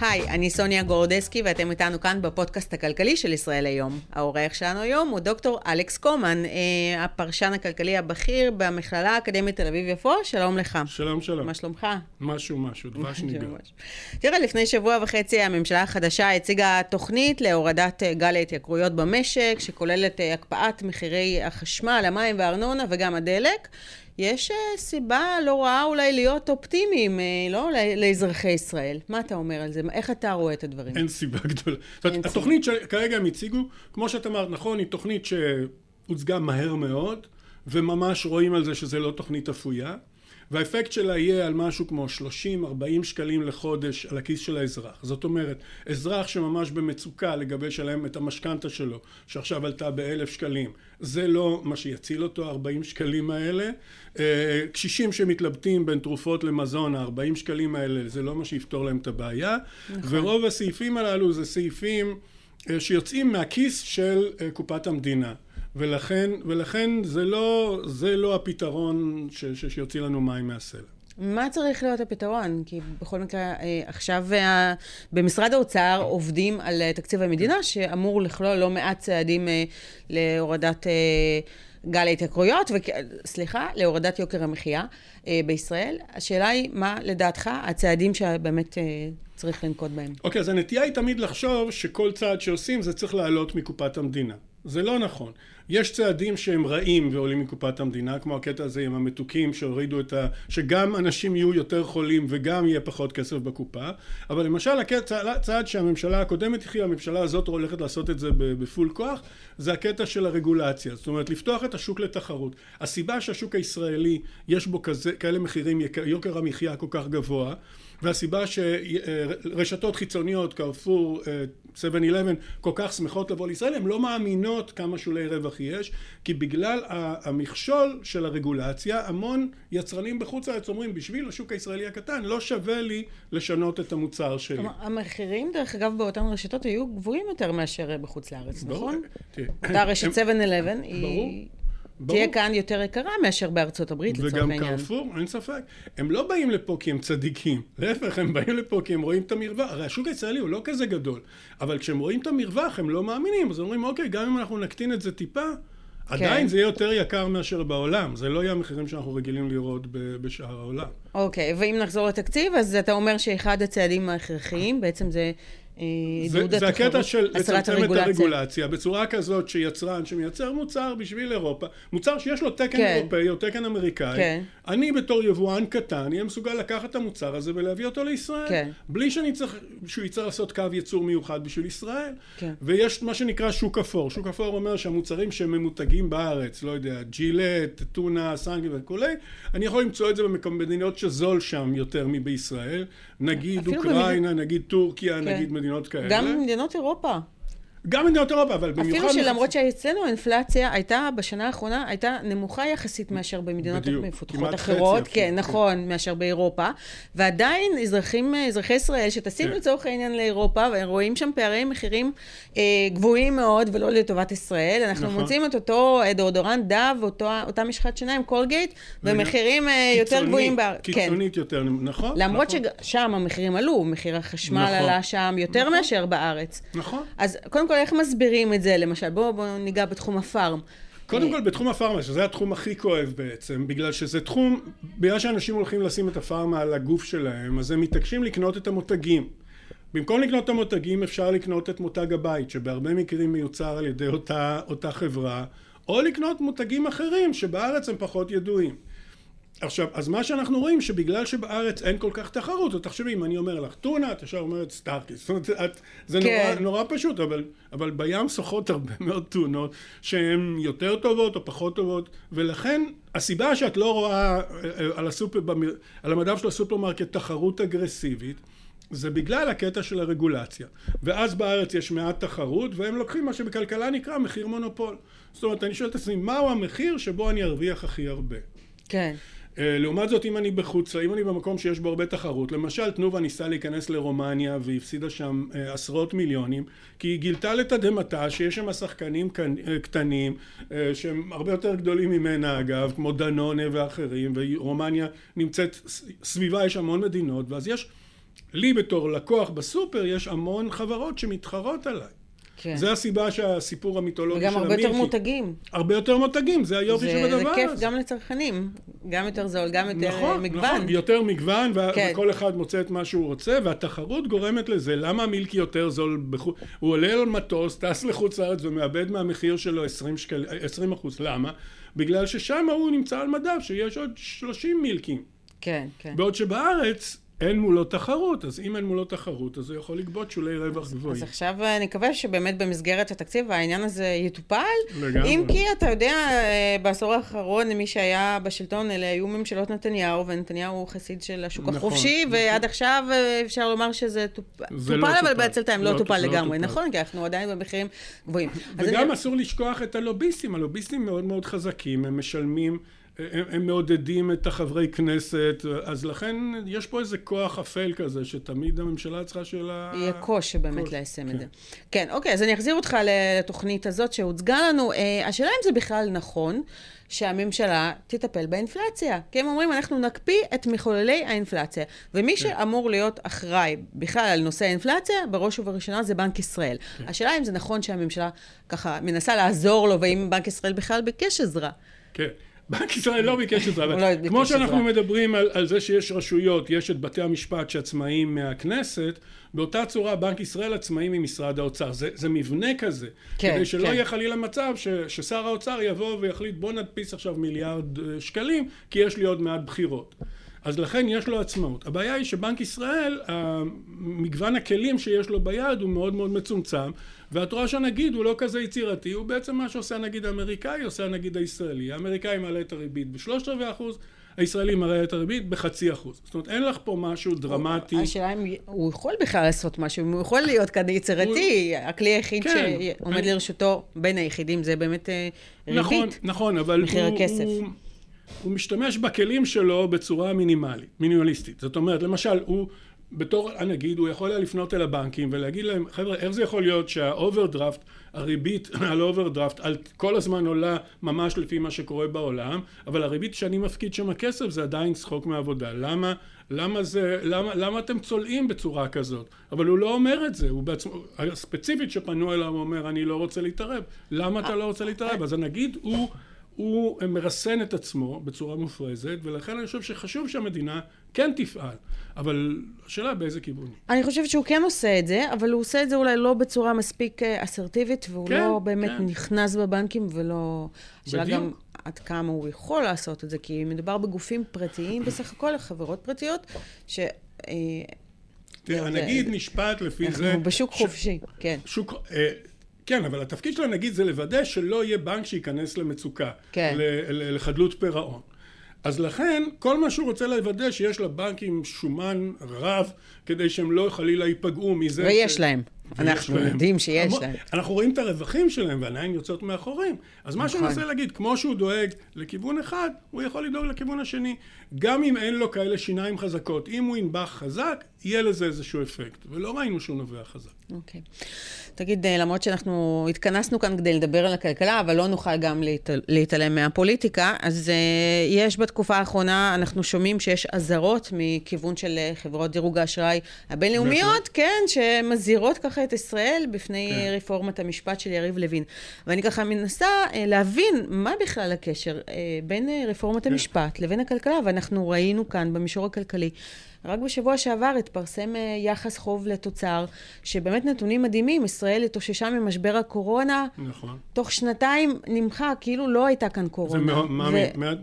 היי, אני סוניה גורודיסקי ואתם איתנו כאן בפודקאסט הכלכלי של ישראל היום. העורך שלנו היום הוא דוקטור אלכס קומן, אה, הפרשן הכלכלי הבכיר במכללה האקדמית תל אביב-יפו, שלום לך. שלום, שלום. מה שלומך? משהו, משהו, דבש ניגר. תראה, לפני שבוע וחצי הממשלה החדשה הציגה תוכנית להורדת אה, גל ההתייקרויות במשק, שכוללת אה, הקפאת מחירי החשמל, המים והארנונה וגם הדלק. יש אה, סיבה לא רעה אולי להיות אופטימיים, אה, לא? לאזרחי ישראל. מה אתה אומר על זה? איך אתה רואה את הדברים? אין סיבה גדולה. זאת אומרת, התוכנית שכרגע הם הציגו, כמו שאת אמרת, נכון, היא תוכנית שהוצגה מהר מאוד, וממש רואים על זה שזה לא תוכנית אפויה. והאפקט שלה יהיה על משהו כמו 30-40 שקלים לחודש על הכיס של האזרח. זאת אומרת, אזרח שממש במצוקה לגבי שלם את המשכנתה שלו, שעכשיו עלתה באלף שקלים, זה לא מה שיציל אותו, 40 שקלים האלה. אה, קשישים שמתלבטים בין תרופות למזון, ה-40 שקלים האלה, זה לא מה שיפתור להם את הבעיה. נכון. ורוב הסעיפים הללו זה סעיפים אה, שיוצאים מהכיס של אה, קופת המדינה. ולכן, ולכן זה, לא, זה לא הפתרון ש, ש, שיוציא לנו מים מהסלע. מה צריך להיות הפתרון? כי בכל מקרה, אה, עכשיו אה, במשרד האוצר עובדים על אה, תקציב המדינה, שאמור לכלול לא מעט צעדים להורדת גל ההתייקרויות, סליחה, להורדת יוקר המחיה בישראל. השאלה היא, מה לדעתך הצעדים שבאמת צריך לנקוט בהם? אוקיי, okay, אז הנטייה היא תמיד לחשוב שכל צעד שעושים זה צריך לעלות מקופת המדינה. זה לא נכון. יש צעדים שהם רעים ועולים מקופת המדינה, כמו הקטע הזה עם המתוקים שהורידו את ה... שגם אנשים יהיו יותר חולים וגם יהיה פחות כסף בקופה, אבל למשל הצעד שהממשלה הקודמת התחילה, הממשלה הזאת הולכת לעשות את זה בפול כוח, זה הקטע של הרגולציה, זאת אומרת לפתוח את השוק לתחרות. הסיבה שהשוק הישראלי יש בו כזה, כאלה מחירים, יוקר המחיה כל כך גבוה, והסיבה שרשתות חיצוניות, קרפור, 7-11, כל כך שמחות לבוא לישראל, הן לא מאמינות כמה שולי רווח יש, כי בגלל המכשול של הרגולציה, המון יצרנים בחוץ לארץ אומרים, בשביל השוק הישראלי הקטן, לא שווה לי לשנות את המוצר שלי. המחירים, דרך אגב, באותן רשתות היו גבוהים יותר מאשר בחוץ לארץ, נכון? אותה רשת 7-11 היא... תהיה כאן יותר יקרה מאשר בארצות הברית, לצורך העניין. וגם קרפור, אין ספק. הם לא באים לפה כי הם צדיקים. להפך, הם באים לפה כי הם רואים את המרווח. הרי השוק הישראלי הוא לא כזה גדול. אבל כשהם רואים את המרווח, הם לא מאמינים. אז אומרים, אוקיי, גם אם אנחנו נקטין את זה טיפה, כן. עדיין זה יהיה יותר יקר מאשר בעולם. זה לא יהיה המחירים שאנחנו רגילים לראות בשאר העולם. אוקיי, ואם נחזור לתקציב, אז אתה אומר שאחד הצעדים ההכרחיים, בעצם זה עידוד התחרות, זה הקטע של לצמצם את הרגולציה בצורה כזאת שיצרן שמייצר מוצר בשביל אירופה, מוצר שיש לו תקן כן. אירופאי או תקן אמריקאי, כן. אני בתור יבואן קטן אהיה מסוגל לקחת את המוצר הזה ולהביא אותו לישראל, כן. בלי שאני צריך, שהוא יצטרך לעשות קו ייצור מיוחד בשביל ישראל. כן. ויש מה שנקרא שוק אפור, שוק אפור אומר שהמוצרים שממותגים בארץ, לא יודע, ג'ילט, טונה, סנגי וכולי, אני יכול למצוא את זה במדינות שזול שם יותר מבישראל, נגיד אוקראינה, במד... נגיד טורקיה, כן. נגיד מדינות מדינות כאלה. גם במדינות אירופה. גם במדינות אירופה, אבל במיוחד... אפילו שלמרות שאצלנו האינפלציה הייתה, בשנה האחרונה, הייתה נמוכה יחסית מאשר במדינות בדיוק, מפותחות אחרות. חצי, כן, נכון, כן. מאשר באירופה. ועדיין אזרחים, אזרחי ישראל, שטסים כן. לצורך העניין לאירופה, ורואים שם פערי מחירים אה, גבוהים מאוד, ולא לטובת ישראל. אנחנו נכון. מוצאים את אותו דאודורנט דב, אותו, אותה משחת שיניים, קולגייט, במחירים אה, יותר גבוהים. בארץ. כן. קיצונית כן. יותר, נכון. למרות נכון. ששם המחירים עלו, מחיר החשמל נכון. עלה שם יותר נכון. מאשר בארץ. נכון. אז קודם כל, איך מסבירים את זה, למשל? בואו בוא ניגע בתחום הפארם. קודם כל בתחום הפארמה, שזה התחום הכי כואב בעצם, בגלל שזה תחום, בגלל שאנשים הולכים לשים את הפארמה על הגוף שלהם, אז הם מתעקשים לקנות את המותגים. במקום לקנות את המותגים אפשר לקנות את מותג הבית, שבהרבה מקרים מיוצר על ידי אותה, אותה חברה, או לקנות מותגים אחרים שבארץ הם פחות ידועים. עכשיו, אז מה שאנחנו רואים שבגלל שבארץ אין כל כך תחרות, אז תחשבי, אם אני אומר לך טונה, את ישר אומרת סטארקיסט. זאת אומרת, את, זה כן. נורא, נורא פשוט, אבל, אבל בים שוחות הרבה מאוד טונות שהן יותר טובות או פחות טובות, ולכן הסיבה שאת לא רואה אה, על, הסופר, על המדף של הסופרמרקט תחרות אגרסיבית, זה בגלל הקטע של הרגולציה. ואז בארץ יש מעט תחרות, והם לוקחים מה שבכלכלה נקרא מחיר מונופול. זאת אומרת, אני שואל את עצמי, מהו המחיר שבו אני ארוויח הכי הרבה? כן. אה, לעומת זאת אם אני בחוץ, אם אני במקום שיש בו הרבה תחרות, למשל תנובה ניסה להיכנס לרומניה והפסידה שם אה, עשרות מיליונים, כי היא גילתה לתדהמתה שיש שם שחקנים אה, קטנים שהם הרבה יותר גדולים ממנה אגב, כמו דנונה ואחרים, ורומניה נמצאת סביבה, יש המון מדינות, ואז יש לי בתור לקוח בסופר יש המון חברות שמתחרות עליי. כן. זה הסיבה שהסיפור המיתולוגי של המילקי. וגם הרבה יותר מותגים. הרבה יותר מותגים, זה היופי זה, שבדבר הזה. זה כיף גם לצרכנים, גם יותר זול, גם יותר נכון, מגוון. נכון, יותר מגוון, ו- כן. וכל אחד מוצא את מה שהוא רוצה, והתחרות גורמת לזה. למה המילקי יותר זול? הוא עולה על מטוס, טס לחוץ לארץ ומאבד מהמחיר שלו 20, שקל... 20 אחוז. למה? בגלל ששם הוא נמצא על מדף, שיש עוד 30 מילקים. כן, כן. בעוד שבארץ... אין מולו תחרות, אז אם אין מולו תחרות, אז הוא יכול לגבות שולי רווח גבוהים. אז עכשיו אני מקווה שבאמת במסגרת התקציב העניין הזה יטופל. לגמרי. אם כי אתה יודע, אה, בעשור האחרון מי שהיה בשלטון אלה היו ממשלות נתניהו, ונתניהו הוא חסיד של השוק נכון, החופשי, נכון. ועד עכשיו אה, אפשר לומר שזה טופ... טופל, לא אבל בעצלתיים לא, לא טופל לא לגמרי, טופל. נכון? כי אנחנו עדיין במחירים גבוהים. וגם אני... אסור לשכוח את הלוביסטים, הלוביסטים מאוד מאוד חזקים, הם משלמים... הם, הם מעודדים את החברי כנסת, אז לכן יש פה איזה כוח אפל כזה, שתמיד הממשלה צריכה שאלה... יהיה קושי באמת קוש, ליישם כן. את זה. כן, אוקיי, אז אני אחזיר אותך לתוכנית הזאת שהוצגה לנו. אה, השאלה אם זה בכלל נכון שהממשלה תטפל באינפלציה. כי הם אומרים, אנחנו נקפיא את מחוללי האינפלציה. ומי כן. שאמור להיות אחראי בכלל על נושא האינפלציה, בראש ובראשונה זה בנק ישראל. כן. השאלה אם זה נכון שהממשלה ככה מנסה לעזור לו, ואם בנק ישראל בכלל ביקש עזרה. כן. בנק ישראל לא ביקש עזרה, אבל כמו שאנחנו מדברים על, על זה שיש רשויות, יש את בתי המשפט שעצמאים מהכנסת, באותה צורה בנק ישראל עצמאים ממשרד האוצר. זה, זה מבנה כזה, כן, כדי שלא כן. יהיה חלילה מצב ש, ששר האוצר יבוא ויחליט בוא נדפיס עכשיו מיליארד אה, שקלים, כי יש לי עוד מעט בחירות. אז לכן יש לו עצמאות. הבעיה היא שבנק ישראל, מגוון הכלים שיש לו ביד הוא מאוד מאוד מצומצם, ואת רואה שהנגיד הוא לא כזה יצירתי, הוא בעצם מה שעושה הנגיד האמריקאי, עושה הנגיד הישראלי. האמריקאי מעלה את הריבית בשלושת רבעי אחוז, הישראלי מעלה את הריבית בחצי אחוז. זאת אומרת, אין לך פה משהו דרמטי. השאלה אם הוא יכול בכלל לעשות משהו, הוא יכול להיות כאן יצירתי. הוא... הכלי היחיד כן, שעומד אני... לרשותו, בין היחידים, זה באמת אה, ריבית. נכון, נכון, אבל מחיר הוא... הכסף. הוא... הוא משתמש בכלים שלו בצורה מינימלית, מינימליסטית. זאת אומרת, למשל, הוא בתור הנגיד, הוא יכול היה לפנות אל הבנקים ולהגיד להם, חבר'ה, איך זה יכול להיות שהאוברדרפט, הריבית על אוברדרפט על כל הזמן עולה ממש לפי מה שקורה בעולם, אבל הריבית שאני מפקיד שם הכסף זה עדיין צחוק מעבודה. למה, למה זה, למה, למה אתם צולעים בצורה כזאת? אבל הוא לא אומר את זה, הוא בעצמו, הספציפית שפנו אליו הוא אומר, אני לא רוצה להתערב. למה אתה לא רוצה להתערב? אז הנגיד הוא הוא מרסן את עצמו בצורה מופרזת, ולכן אני חושב שחשוב שהמדינה כן תפעל, אבל השאלה באיזה כיוון. אני חושבת שהוא כן עושה את זה, אבל הוא עושה את זה אולי לא בצורה מספיק אה, אסרטיבית, והוא כן, לא באמת כן. נכנס בבנקים ולא... השאלה גם עד כמה הוא יכול לעשות את זה, כי מדובר בגופים פרטיים בסך הכל, חברות פרטיות, ש... אה, תראה, הנגיד נשפט לפי זה... אנחנו בשוק חופשי, כן. שוק... כן, אבל התפקיד של הנגיד זה לוודא שלא יהיה בנק שייכנס למצוקה, כן. לחדלות פירעון. אז לכן, כל מה שהוא רוצה לוודא שיש לבנקים שומן רב, כדי שהם לא חלילה ייפגעו מזה. ויש ש... להם. אנחנו להם. יודעים שיש להם. אנחנו רואים את הרווחים שלהם, והעיניים יוצאות מאחורים. אז מה שאני מנסה להגיד, כמו שהוא דואג לכיוון אחד, הוא יכול לדאוג לכיוון השני. גם אם אין לו כאלה שיניים חזקות, אם הוא ינבח חזק, יהיה לזה איזשהו אפקט. ולא ראינו שהוא נובע חזק. אוקיי. Okay. תגיד, אה, למרות שאנחנו התכנסנו כאן כדי לדבר על הכלכלה, אבל לא נוכל גם להתעל... להתעלם מהפוליטיקה, אז uh, יש בתקופה האחרונה, אנחנו שומעים שיש אזהרות מכיוון של אה, חברות דירוג האשראי הבינלאומיות, כן, שמזהירות ככה את ישראל בפני כן. רפורמת המשפט של יריב לוין. ואני ככה מנסה uh, להבין מה בכלל הקשר uh, בין רפורמת כן. המשפט לבין הכלכלה, ואנחנו ראינו כאן במישור הכלכלי. רק בשבוע שעבר התפרסם אה, יחס חוב לתוצר, שבאמת נתונים מדהימים. ישראל התאוששה ממשבר הקורונה. נכון. תוך שנתיים נמחה, כאילו לא הייתה כאן קורונה. זה מאוד,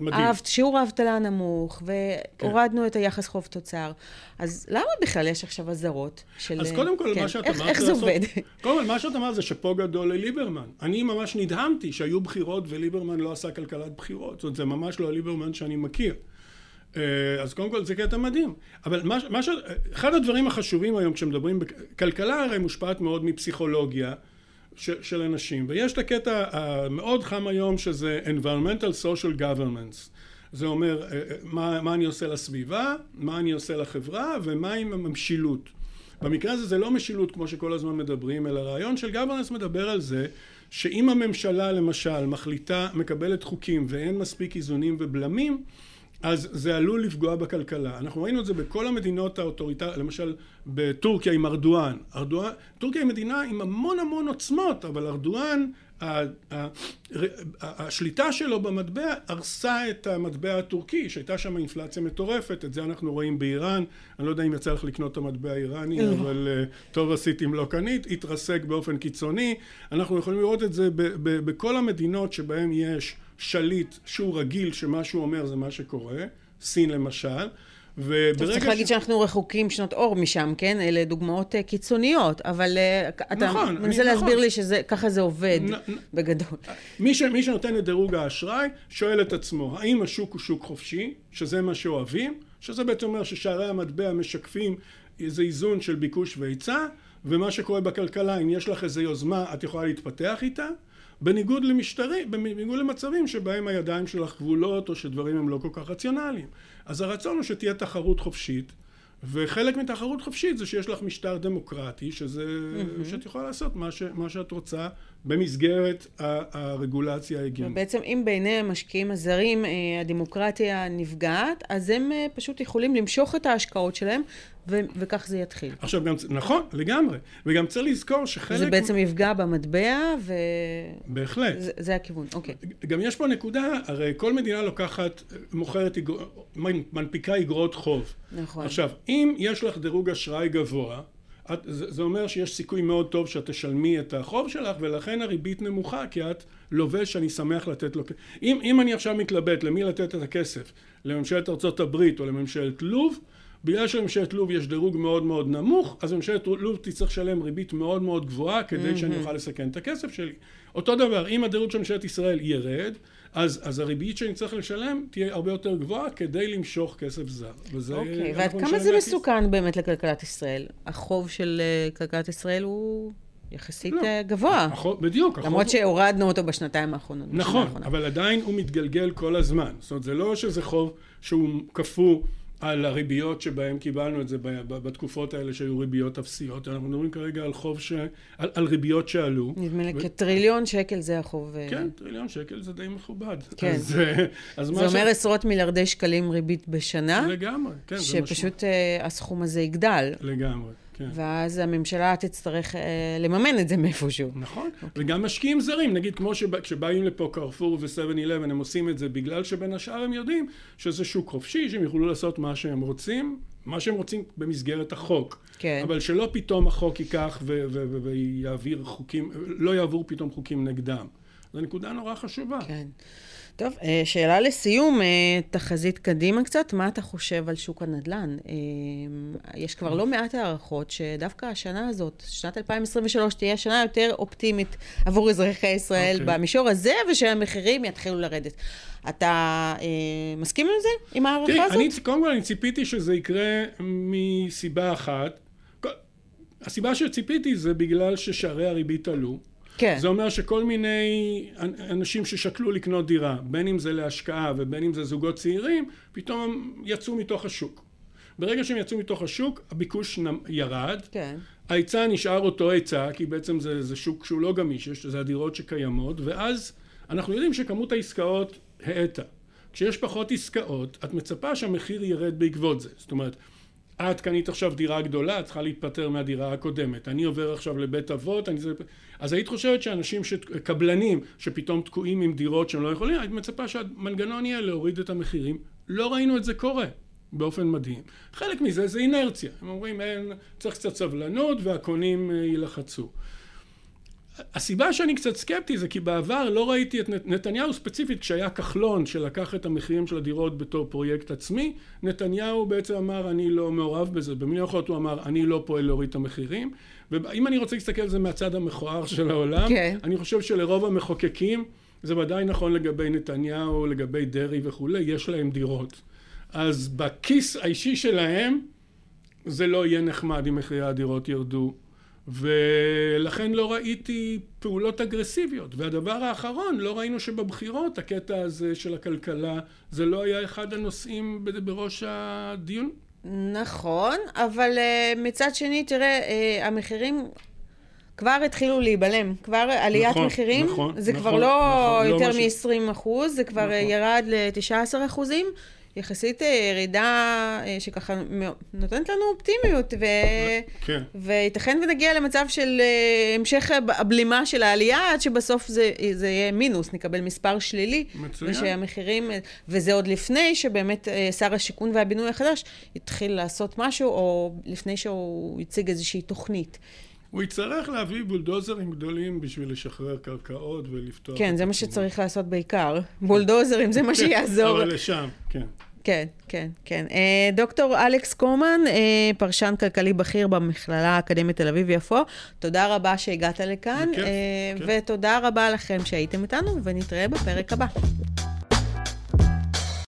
מדהים. שיעור האבטלה נמוך, והורדנו כן. את היחס חוב תוצר. אז למה בכלל יש עכשיו אזהרות של... אז קודם כל, כן. מה שאת אמרת... איך זה עובד? קודם כל, מה שאת אמרת זה שאפו גדול לליברמן. אני ממש נדהמתי שהיו בחירות וליברמן לא עשה כלכלת בחירות. זאת אומרת, זה ממש לא הליברמן שאני מכיר. אה, אז קודם כל זה קטע מדהים. אבל מה, מה ש... אחד הדברים החשובים היום כשמדברים, כלכלה הרי מושפעת מאוד מפסיכולוגיה ש, של אנשים, ויש את הקטע המאוד חם היום שזה environmental social governments. זה אומר אה, אה, מה, מה אני עושה לסביבה, מה אני עושה לחברה ומה עם המשילות. במקרה הזה זה לא משילות כמו שכל הזמן מדברים, אלא הרעיון של governance מדבר על זה שאם הממשלה למשל מחליטה, מקבלת חוקים ואין מספיק איזונים ובלמים, אז זה עלול לפגוע בכלכלה. אנחנו ראינו את זה בכל המדינות האוטוריטריות, למשל בטורקיה עם ארדואן. ארדואן. טורקיה היא מדינה עם המון המון עוצמות, אבל ארדואן השליטה שלו במטבע הרסה את המטבע הטורקי שהייתה שם אינפלציה מטורפת את זה אנחנו רואים באיראן אני לא יודע אם יצא לך לקנות את המטבע האיראני לא. אבל אה, טוב עשית אם לא קנית התרסק באופן קיצוני אנחנו יכולים לראות את זה בכל המדינות שבהן יש שליט שהוא רגיל שמה שהוא אומר זה מה שקורה סין למשל וברגע... צריך להגיד שאנחנו רחוקים שנות אור משם, כן? אלה דוגמאות אה, קיצוניות, אבל אה, אתה נכון, מנסה אני, להסביר נכון. לי שככה זה עובד נ, בגדול. מי, ש, מי שנותן את דירוג האשראי שואל את עצמו, האם השוק הוא שוק חופשי, שזה מה שאוהבים, שזה בעצם אומר ששערי המטבע משקפים איזה איזון של ביקוש והיצע, ומה שקורה בכלכלה, אם יש לך איזו יוזמה, את יכולה להתפתח איתה. בניגוד למשטרים, בניגוד למצבים שבהם הידיים שלך כבולות או שדברים הם לא כל כך רציונליים. אז הרצון הוא שתהיה תחרות חופשית וחלק מתחרות חופשית זה שיש לך משטר דמוקרטי שזה, mm-hmm. שאת יכולה לעשות מה, ש, מה שאת רוצה במסגרת הרגולציה ההגיונית. ובעצם אם בעיני המשקיעים הזרים אה, הדמוקרטיה נפגעת, אז הם אה, פשוט יכולים למשוך את ההשקעות שלהם ו- וכך זה יתחיל. עכשיו גם, נכון, לגמרי. וגם צריך לזכור שחלק... זה בעצם יפגע במטבע, ו... בהחלט. זה, זה הכיוון, אוקיי. גם יש פה נקודה, הרי כל מדינה לוקחת, מוכרת, מנפיקה אגרות חוב. נכון. עכשיו, אם יש לך דירוג אשראי גבוה, את, זה, זה אומר שיש סיכוי מאוד טוב שאת תשלמי את החוב שלך ולכן הריבית נמוכה כי את לובש שאני שמח לתת לו אם, אם אני עכשיו מתלבט למי לתת את הכסף לממשלת ארצות הברית או לממשלת לוב בגלל שלממשלת לוב יש דירוג מאוד מאוד נמוך אז ממשלת לוב תצטרך לשלם ריבית מאוד מאוד גבוהה כדי mm-hmm. שאני אוכל לסכן את הכסף שלי אותו דבר אם הדירוג של ממשלת ישראל ירד אז, אז הריבית שאני צריך לשלם תהיה הרבה יותר גבוהה כדי למשוך כסף זר. וזה... אוקיי, ועד כמה זה מסוכן באמת לכלכלת ישראל? החוב של uh, כלכלת ישראל הוא יחסית לא, uh, גבוה. החוב, בדיוק. למרות החוב... שהורדנו אותו בשנתיים האחרונות. נכון, האחרונה. אבל עדיין הוא מתגלגל כל הזמן. זאת אומרת, זה לא שזה חוב שהוא קפוא. על הריביות שבהם קיבלנו את זה בתקופות האלה שהיו ריביות אפסיות. אנחנו מדברים כרגע על חוב ש... על, על ריביות שעלו. נדמה לי ו... כטריליון שקל זה החוב. אה, כן, טריליון שקל זה די מכובד. כן. אז, אה, אז זה אומר ש... עשרות מיליארדי שקלים ריבית בשנה. לגמרי, כן. שפשוט. אה, הסכום הזה יגדל. לגמרי. כן. ואז הממשלה תצטרך אה, לממן את זה מאיפשהו. נכון, okay. אוקיי. וגם משקיעים זרים, נגיד כמו כשבאים לפה קרפור ו-7-11 הם עושים את זה בגלל שבין השאר הם יודעים שזה שוק חופשי, שהם יוכלו לעשות מה שהם רוצים, מה שהם רוצים במסגרת החוק. כן. אבל שלא פתאום החוק ייקח ויעביר חוקים, לא יעבור פתאום חוקים נגדם. זו נקודה נורא חשובה. כן. טוב, אה, שאלה לסיום, אה, תחזית קדימה קצת, מה אתה חושב על שוק הנדל"ן? אה, יש כבר לא מעט הערכות שדווקא השנה הזאת, שנת 2023, תהיה שנה יותר אופטימית עבור אזרחי ישראל okay. אוקיי. במישור הזה, ושהמחירים יתחילו לרדת. אתה אה, מסכים עם זה, עם ההערכה הזאת? תראי, קודם כל אני ציפיתי שזה יקרה מסיבה אחת. הסיבה שציפיתי זה בגלל ששערי הריבית עלו. כן. זה אומר שכל מיני אנשים ששקלו לקנות דירה, בין אם זה להשקעה ובין אם זה זוגות צעירים, פתאום יצאו מתוך השוק. ברגע שהם יצאו מתוך השוק, הביקוש ירד. כן. ההיצע נשאר אותו היצע, כי בעצם זה, זה שוק שהוא לא גמיש, זה הדירות שקיימות, ואז אנחנו יודעים שכמות העסקאות האטה. כשיש פחות עסקאות, את מצפה שהמחיר ירד בעקבות זה. זאת אומרת, את קנית עכשיו דירה גדולה, את צריכה להתפטר מהדירה הקודמת. אני עובר עכשיו לבית אבות, אני... אז היית חושבת שאנשים, קבלנים, שפתאום תקועים עם דירות שהם לא יכולים, היית מצפה שהמנגנון יהיה להוריד את המחירים. לא ראינו את זה קורה. באופן מדהים. חלק מזה זה אינרציה. הם אומרים, אין, צריך קצת סבלנות והקונים אה, יילחצו. הסיבה שאני קצת סקפטי זה כי בעבר לא ראיתי את נתניהו ספציפית כשהיה כחלון שלקח את המחירים של הדירות בתור פרויקט עצמי נתניהו בעצם אמר אני לא מעורב בזה במילים אחרות הוא אמר אני לא פועל להוריד את המחירים ואם אני רוצה להסתכל על זה מהצד המכוער של העולם okay. כן. אני חושב שלרוב המחוקקים זה ודאי נכון לגבי נתניהו לגבי דרעי וכולי יש להם דירות אז בכיס האישי שלהם זה לא יהיה נחמד אם מחירי הדירות ירדו ולכן לא ראיתי פעולות אגרסיביות. והדבר האחרון, לא ראינו שבבחירות הקטע הזה של הכלכלה זה לא היה אחד הנושאים בראש הדיון. נכון, אבל uh, מצד שני, תראה, uh, המחירים כבר התחילו להיבלם. כבר עליית נכון, מחירים, נכון, זה נכון, כבר לא נכון, לא יותר לא מ-20 אחוז, זה כבר נכון. ירד ל-19 אחוזים. יחסית ירידה שככה נותנת לנו אופטימיות, ו... כן. וייתכן ונגיע למצב של המשך הבלימה של העלייה, עד שבסוף זה, זה יהיה מינוס, נקבל מספר שלילי. מצוין. ושהמחירים, וזה עוד לפני שבאמת שר השיכון והבינוי החדש התחיל לעשות משהו, או לפני שהוא הציג איזושהי תוכנית. הוא יצטרך להביא בולדוזרים גדולים בשביל לשחרר קרקעות ולפתוח... כן, זה מה שצריך לעשות בעיקר. בולדוזרים, זה מה שיעזור. אבל לשם, כן. כן, כן, כן. אה, דוקטור אלכס קומן, אה, פרשן כלכלי בכיר במכללה האקדמית תל אביב-יפו, תודה רבה שהגעת לכאן, בכיף, אה, ותודה רבה לכם שהייתם איתנו, ונתראה בפרק הבא.